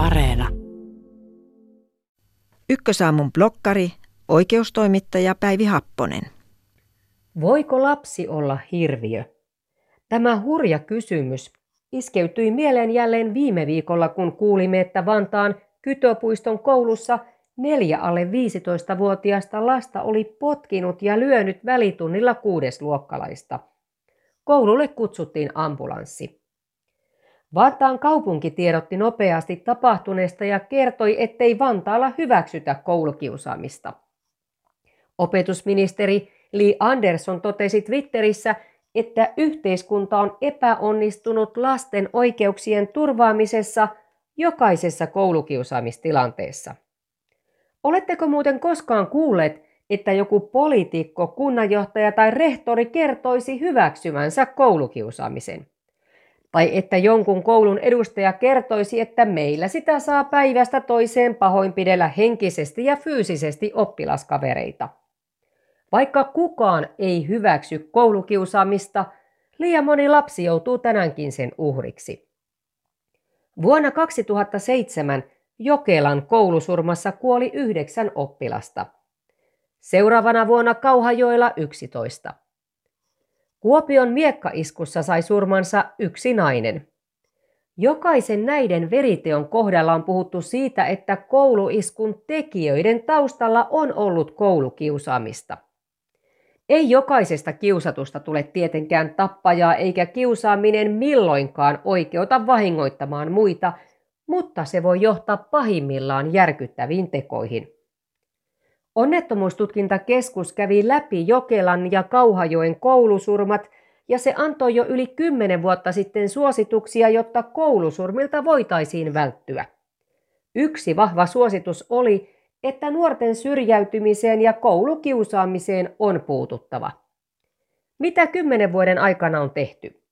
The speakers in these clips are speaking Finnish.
Areena. Ykkösaamun blokkari, oikeustoimittaja Päivi Happonen. Voiko lapsi olla hirviö? Tämä hurja kysymys iskeytyi mieleen jälleen viime viikolla, kun kuulimme, että Vantaan Kytöpuiston koulussa neljä alle 15-vuotiaasta lasta oli potkinut ja lyönyt välitunnilla kuudesluokkalaista. Koululle kutsuttiin ambulanssi. Vantaan kaupunki tiedotti nopeasti tapahtuneesta ja kertoi, ettei Vantaalla hyväksytä koulukiusaamista. Opetusministeri Li Andersson totesi Twitterissä, että yhteiskunta on epäonnistunut lasten oikeuksien turvaamisessa jokaisessa koulukiusaamistilanteessa. Oletteko muuten koskaan kuulleet, että joku poliitikko, kunnanjohtaja tai rehtori kertoisi hyväksymänsä koulukiusaamisen? Tai että jonkun koulun edustaja kertoisi, että meillä sitä saa päivästä toiseen pahoinpidellä henkisesti ja fyysisesti oppilaskavereita. Vaikka kukaan ei hyväksy koulukiusaamista, liian moni lapsi joutuu tänäänkin sen uhriksi. Vuonna 2007 Jokelan koulusurmassa kuoli yhdeksän oppilasta. Seuraavana vuonna Kauhajoella 11. Kuopion miekkaiskussa sai surmansa yksi nainen. Jokaisen näiden veriteon kohdalla on puhuttu siitä, että kouluiskun tekijöiden taustalla on ollut koulukiusaamista. Ei jokaisesta kiusatusta tule tietenkään tappajaa eikä kiusaaminen milloinkaan oikeuta vahingoittamaan muita, mutta se voi johtaa pahimmillaan järkyttäviin tekoihin. Onnettomuustutkintakeskus kävi läpi Jokelan ja Kauhajoen koulusurmat ja se antoi jo yli kymmenen vuotta sitten suosituksia, jotta koulusurmilta voitaisiin välttyä. Yksi vahva suositus oli, että nuorten syrjäytymiseen ja koulukiusaamiseen on puututtava. Mitä kymmenen vuoden aikana on tehty?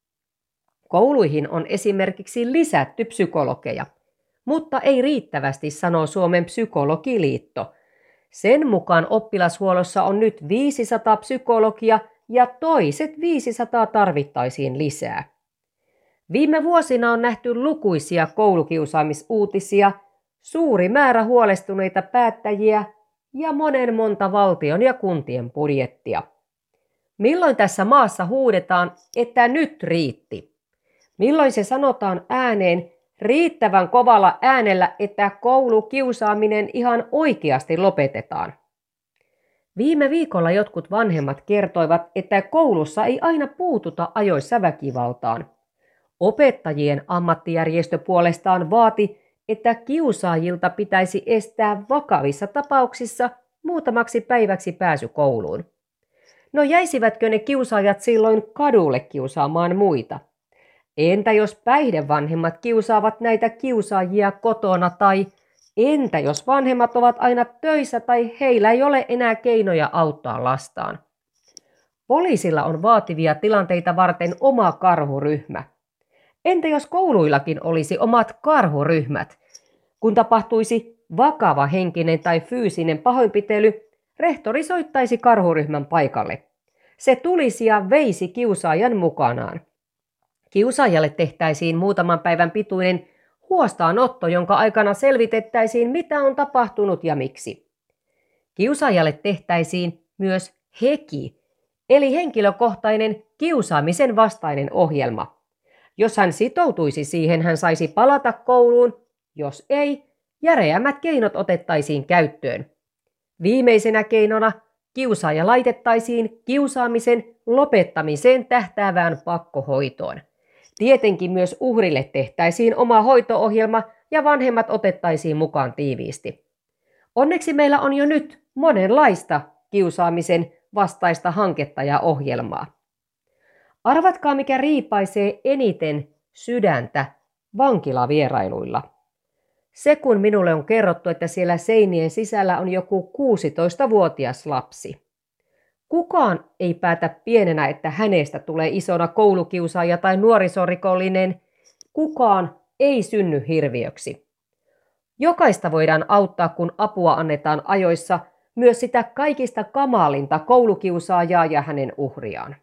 Kouluihin on esimerkiksi lisätty psykologeja, mutta ei riittävästi, sanoo Suomen psykologiliitto. Sen mukaan oppilashuollossa on nyt 500 psykologia ja toiset 500 tarvittaisiin lisää. Viime vuosina on nähty lukuisia koulukiusaamisuutisia – suuri määrä huolestuneita päättäjiä ja monen monta valtion ja kuntien budjettia. Milloin tässä maassa huudetaan, että nyt riitti? Milloin se sanotaan ääneen riittävän kovalla äänellä, että koulukiusaaminen ihan oikeasti lopetetaan? Viime viikolla jotkut vanhemmat kertoivat, että koulussa ei aina puututa ajoissa väkivaltaan. Opettajien ammattijärjestö puolestaan vaati, että kiusaajilta pitäisi estää vakavissa tapauksissa muutamaksi päiväksi pääsy kouluun. No jäisivätkö ne kiusaajat silloin kadulle kiusaamaan muita? Entä jos päihdevanhemmat kiusaavat näitä kiusaajia kotona tai entä jos vanhemmat ovat aina töissä tai heillä ei ole enää keinoja auttaa lastaan? Poliisilla on vaativia tilanteita varten oma karhuryhmä – Entä jos kouluillakin olisi omat karhuryhmät? Kun tapahtuisi vakava henkinen tai fyysinen pahoinpitely, rehtori soittaisi karhuryhmän paikalle. Se tulisi ja veisi kiusaajan mukanaan. Kiusaajalle tehtäisiin muutaman päivän pituinen huostaanotto, jonka aikana selvitettäisiin, mitä on tapahtunut ja miksi. Kiusaajalle tehtäisiin myös HEKI, eli henkilökohtainen kiusaamisen vastainen ohjelma – jos hän sitoutuisi siihen, hän saisi palata kouluun. Jos ei, järeämmät keinot otettaisiin käyttöön. Viimeisenä keinona kiusaaja laitettaisiin kiusaamisen lopettamiseen tähtäävään pakkohoitoon. Tietenkin myös uhrille tehtäisiin oma hoitoohjelma ja vanhemmat otettaisiin mukaan tiiviisti. Onneksi meillä on jo nyt monenlaista kiusaamisen vastaista hanketta ja ohjelmaa. Arvatkaa, mikä riipaisee eniten sydäntä vankilavierailuilla. Se, kun minulle on kerrottu, että siellä seinien sisällä on joku 16-vuotias lapsi. Kukaan ei päätä pienenä, että hänestä tulee isona koulukiusaaja tai nuorisorikollinen. Kukaan ei synny hirviöksi. Jokaista voidaan auttaa, kun apua annetaan ajoissa, myös sitä kaikista kamalinta koulukiusaajaa ja hänen uhriaan.